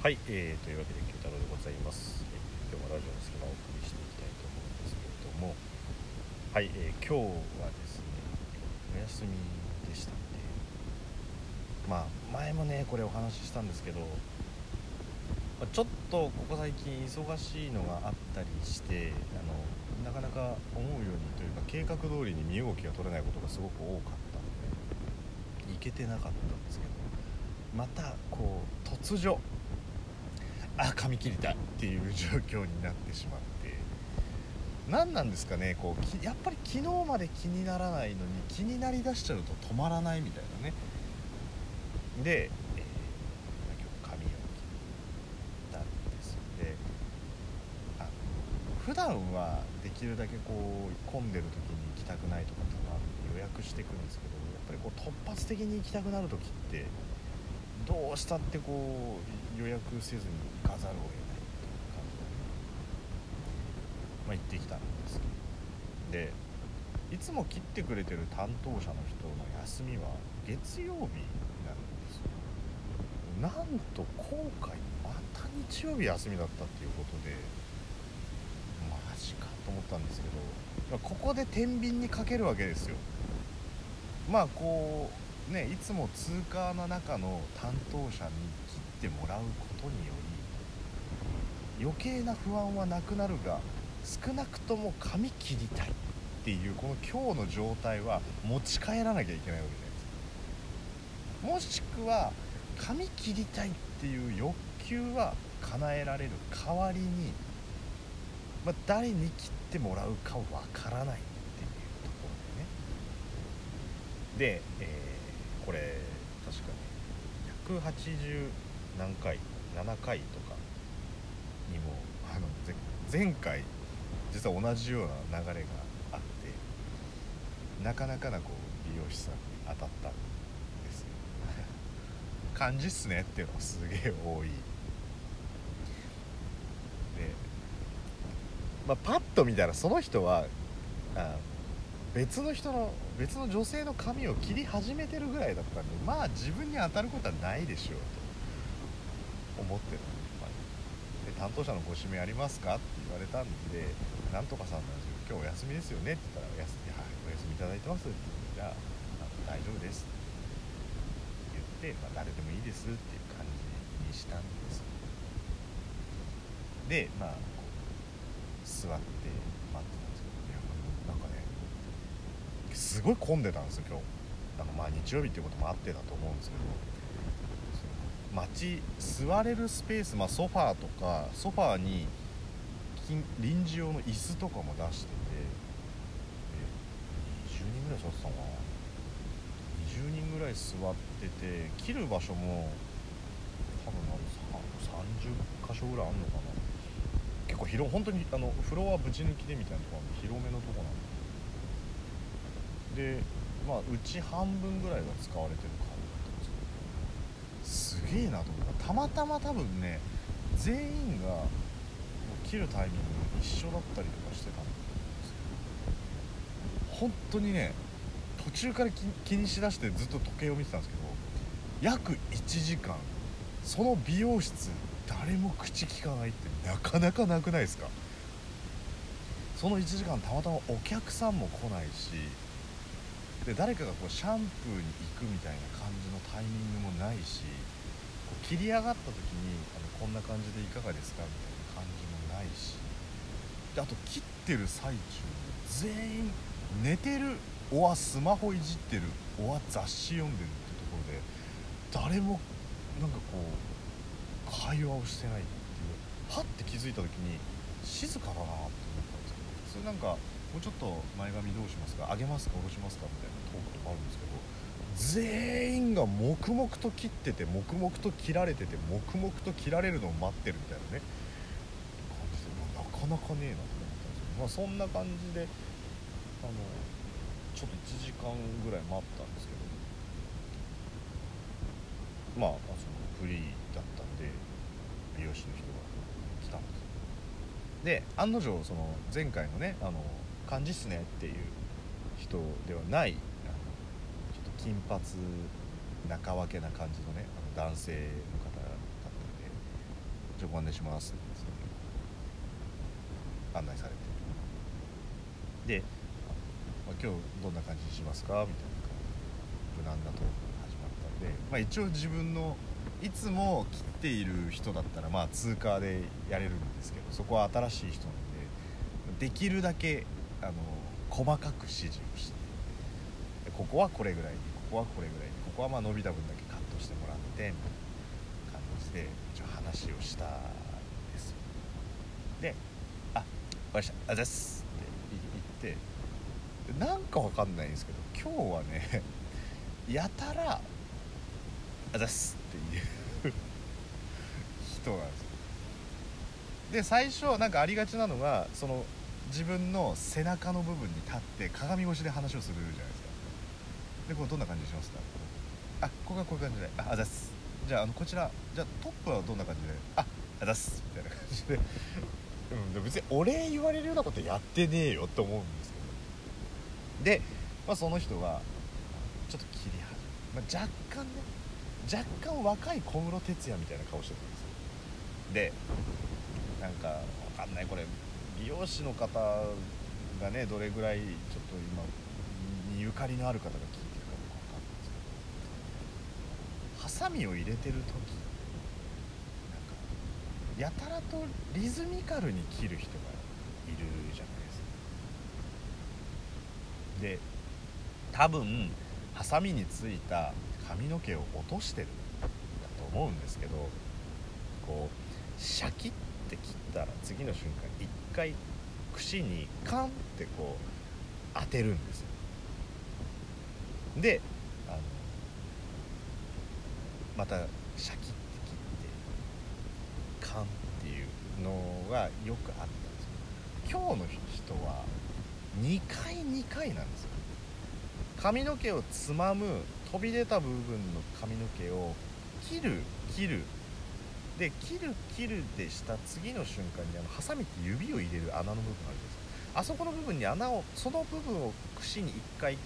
はい、えー、というわけで九太郎でございます、えー今日もラジオの隙間をお送りしていきたいと思うんですけれどもはい、えー今日はですねお休みでしたんでまあ前もねこれお話ししたんですけどまあちょっとここ最近忙しいのがあったりしてあのなかなか思うようにというか計画通りに身動きが取れないことがすごく多かったので行けてなかったんですけどまたこう突如あ髪切りたいっていう状況になってしまって。何なんですかねこうやっぱり昨日まで気にならないのに気になりだしちゃうと止まらないみたいなね。で、えー今日髪を切ったんですであの普段はできるだけこう混んでる時に行きたくないとかって予約していくんですけどやっぱりこう突発的に行きたくなる時ってどうしたってこう予約せずに行かざるを得ないという感じで、まあ、行ってきたんですけどでいつも切ってくれてる担当者の人の休みは月曜日になるんですよなんと今回また日曜日休みだったっていうことでマジかと思ったんですけどここで天秤にかけるわけですよまあこうねいつも通過の中の担当者に切ってもらうことにより余計な不安はなくなるが少なくとも髪切りたいっていうこの今日の状態は持ち帰らなきゃいけないわけじゃないですか。もしくは髪切りたいっていう欲求は叶えられる代わりに、まあ、誰に切ってもらうかわからないっていうところでね。で、えーこれ確かに。180何回7回とかにもあの前回実は同じような流れがあってなかなかなこう美容師さんに当たったんですよ。感じっすねっていうのがすげえ多い。で、まあ、パッと見たらその人はあ別の人の別の女性の髪を切り始めてるぐらいだったんでまあ自分に当たることはないでしょうと。思ってるまあで担当者のご指名ありますか？って言われたんで「なんとかさんなんですけど今日お休みですよね」って言ったら「お休みはいお休みいただいてます」って言ったら「あ大丈夫です」って言って、まあ、誰でもいいですっていう感じにしたんです。でまあ座って待ってたんですけどいやなんかねすごい混んでたんですよ今日。なんかまあ日曜日っていうこともあってだと思うんですけど。その待ち座れるスペース、まあ、ソファーとかソファーに臨時用の椅子とかも出してて。20人ぐらい座ってたのかな。20人ぐらい座ってて切る場所も多分あれ30箇所ぐらいあるのかな。結構広本当にあのフロアぶち抜きでみたいなところ広めのとこなんで。でまあうち半分ぐらいが使われてる感じだったんですけどすげえなと思った。たまたま多分ね全員が切るタイミング一緒だったりとかしてたんだと思うんですけど本当にね途中から気にしだしてずっと時計を見てたんですけど約1時間その美容室誰も口聞かないってなかなかなくないですか？その1時間たまたまお客さんも来ないしで誰かがこうシャンプーに行くみたいな感じのタイミングもないしこう切り上がった時にあのこんな感じでいかがですかみたいな感じもないしであと切ってる最中に全員寝てるおはスマホいじってるおは雑誌読んでるってところで誰もなんかこう会話をしてないっていうはって気づいた時に静かだなって思ったんですけど普通なんかもうちょっと前髪どうしますか？上げますか？下ろしますか？みたいなトークとかあるんですけど全員が黙々と切ってて黙々と切られてて黙々と切られるのを待ってるみたいなね感じでもうなかなかねえなと思ったんですけどまあそんな感じであのちょっと1時間ぐらい待ったんですけどまあそのフリーだったんで美容師の人が来たんです。で案の定その前回のねあの感じっすねっていう人ではないあのちょっと金髪中分けな感じのねあの男性の方だったんでじゃあご案内します」って案内されてで、まあ、今日どんな感じにしますか?」みたいな無難なトークが始まったんで、まあ、一応自分のいつも切っている人だったらまあ通過でやれるんですけどそこは新しい人なんでできるだけあの細かく指示をしてここはこれぐらいにここはこれぐらいにここはまあ伸びた分だけカットしてもらってみたいな感じで一応話をしたんです。よで「あわかりました。あざっす」って言ってなんかわかんないんですけど今日はねやたら「あざっす」っていう 人なんですよ。で最初なんかありがちなのがその自分の背中の部分に立って鏡越しで話をするじゃないですか。でこれどんな感じにしますか？あここがこういう感じで。ああざす。じゃああのこちらじゃあトップはどんな感じで？ああざす。みたいな感じで。うんで別にお礼言われるようなことやってねえよと思うんですけど。で、まあ、その人がちょっと切り始め、まあ、若干ね若干若い小室哲哉みたいな顔してたんですよ。でなんかわかんないこれ。美容師の方がねどれぐらいちょっと今にゆかりのある方が聞いてるかどうかわかんないですけど。ハサミを入れてる時なんかやたらとリズミカルに切る人がいるじゃないですか。で多分ハサミについた髪の毛を落としてるんだと思うんですけどこうシャキッて切ったら次の瞬間一回串にカンってこう当てるんですよ。であのまたシャキッて切ってカンっていうのがよくあったんですよ。今日の人は2回2回なんですよ。髪の毛をつまむ飛び出た部分の髪の毛を切る切るで切る切るでした。次の瞬間にあのハサミって指を入れる穴の部分あるじゃないですか。あそこの部分に穴をその部分を串に1回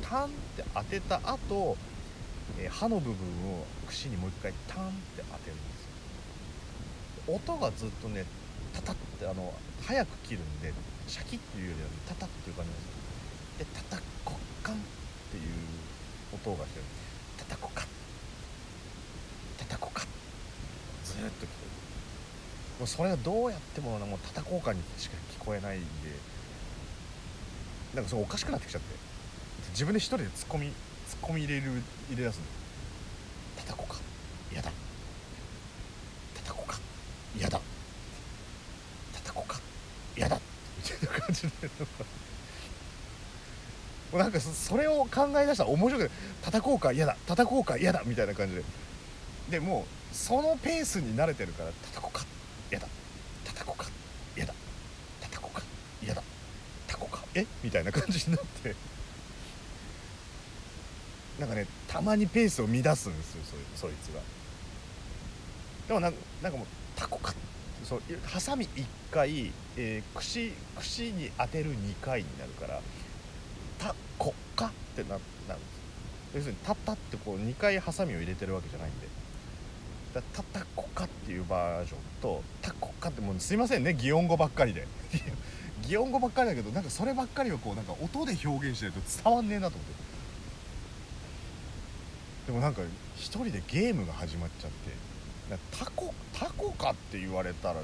タンって当てた後、えー、刃の部分を串にもう1回タンって当てるんですよ。音がずっとねタタってあの早く切るんでシャキッていうよりは、ね、タタっていう感じなんですよ。でタタコッカンっていう音がしてる。タタコカッタタコカッずっと聞こえるもうそれがどうやってももうタタコカにしか聞こえないんでなんかそれおかしくなってきちゃって。自分で一人でツッコミツッコミ入れる入れ出すのタタコか。嫌だ。タタコか。嫌だ。タタコか。嫌だ。みたいな感じで。もうなんかそれを考え出したら面白くて叩こうか嫌だ。叩こうか嫌だ。みたいな感じで。でもうそのペースに慣れてるから叩こうか。嫌だ。叩こうか。嫌だ。叩こうか。嫌だ。叩こか。え？みたいな感じになって。なんかねたまにペースを乱すんですよそそいつが。でもなんなんかもうタコか。そうハサミ1回、えー、串串に当てる2回になるからタコか？ってななるんです要するにタッタってこう2回ハサミを入れてるわけじゃないんで。だタタコかっていうバージョンとタコかってもうすいませんね擬音語ばっかりで。擬音語ばっかりだけどなんかそればっかりをこうなんか音で表現してると伝わんねえなと思って。でもなんか一人でゲームが始まっちゃってタコタコかって言われたら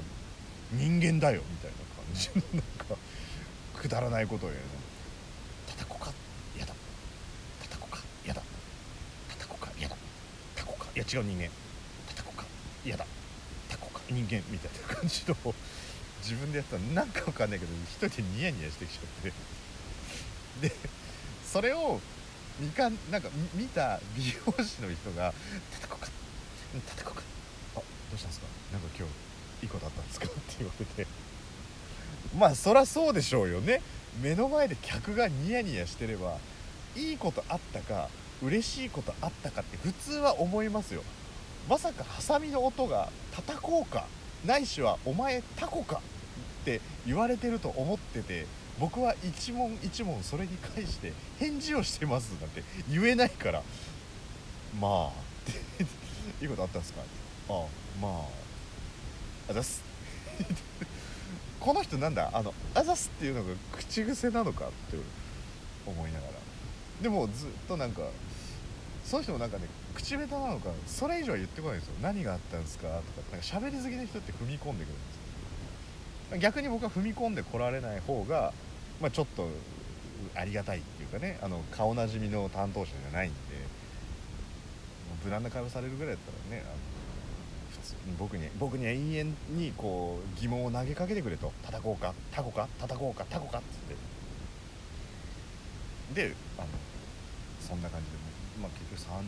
人間だよみたいな。感じのなんかくだらないことを言うの。タタコか嫌だ。タタコか嫌だ。タタコか嫌だ。タコかいや違う人間嫌だ。タコか。人間みたいな感じの。自分でやったらなんかわかんないけど一人でニヤニヤしてきちゃって。でそれをみかなんか見た美容師の人が「叩こうか叩こうか。あどうしたんですか？なんか今日いいことあったんですか?」って言われて。まあそりゃそうでしょうよね。目の前で客がニヤニヤしてればいいことあったか嬉しいことあったかって普通は思いますよ。まさかハサミの音が叩こうかないしはお前タコかって言われてると思ってて僕は一問一問それに返して返事をしてますなんて言えないから。まあっていいことあったんですか？ああまああざす。この人なんだ？あのあざすっていうのが口癖なのかって思いながら。でもずっとなんかその人もなんかね口下手なのかそれ以上は言ってこないんですよ。何があったんですかとかなんか喋り好きな人って踏み込んでくるんですよ。逆に僕は踏み込んでこられない方が、まあ、ちょっとありがたいっていうかねあの顔なじみの担当者じゃないんで無難な会話されるぐらいだったらねあの普通に僕に僕に永遠にこう疑問を投げかけてくれと。叩こうかタコか叩こうかタコかっつって。であのそんな感じでまあ、結局30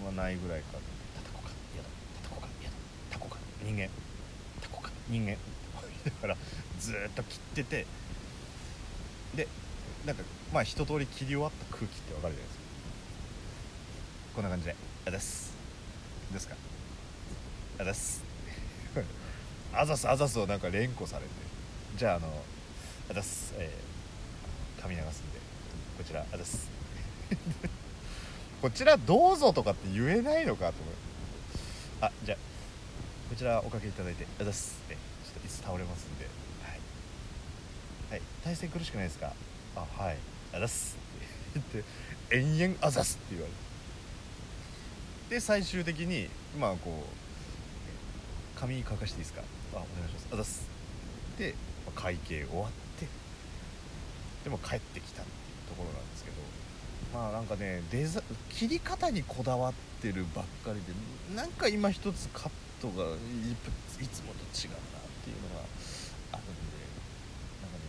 分はないぐらいか。叩こうか。嫌だ。叩こうか。嫌だ。タコか。人間。タコか。人間。だからずっと切ってて。でなんかまあ一通り切り終わった空気ってわかるじゃないですか。こんな感じで「あです」ですか「あで す」あざす。あざすをなんか連呼されて。じゃああの「あざす」えー、髪流すんで。こちら「あざす」こちらどうぞとかって言えないのかと思う。あじゃあこちらおかけいただいてあざす。ねちょっと椅子倒れますんで。はい、はい、体勢苦しくないですか？あはい。あざすって言って。延々あざすって言われる。で最終的にまあこう髪乾かしていいですか？あお願いします。あざっす。で会計終わってでも帰ってきたっていうところなんですけど。まあなんかねデザ切り方にこだわってるばっかりでなんか今一つカットがいつもと違うなっていうのがあるんでなんかね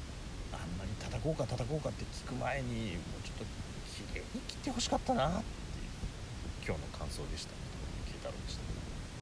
あんまり叩こうか叩こうかって聞く前にもうちょっと綺麗に切ってほしかったなっていう今日の感想でした。慶太郎でした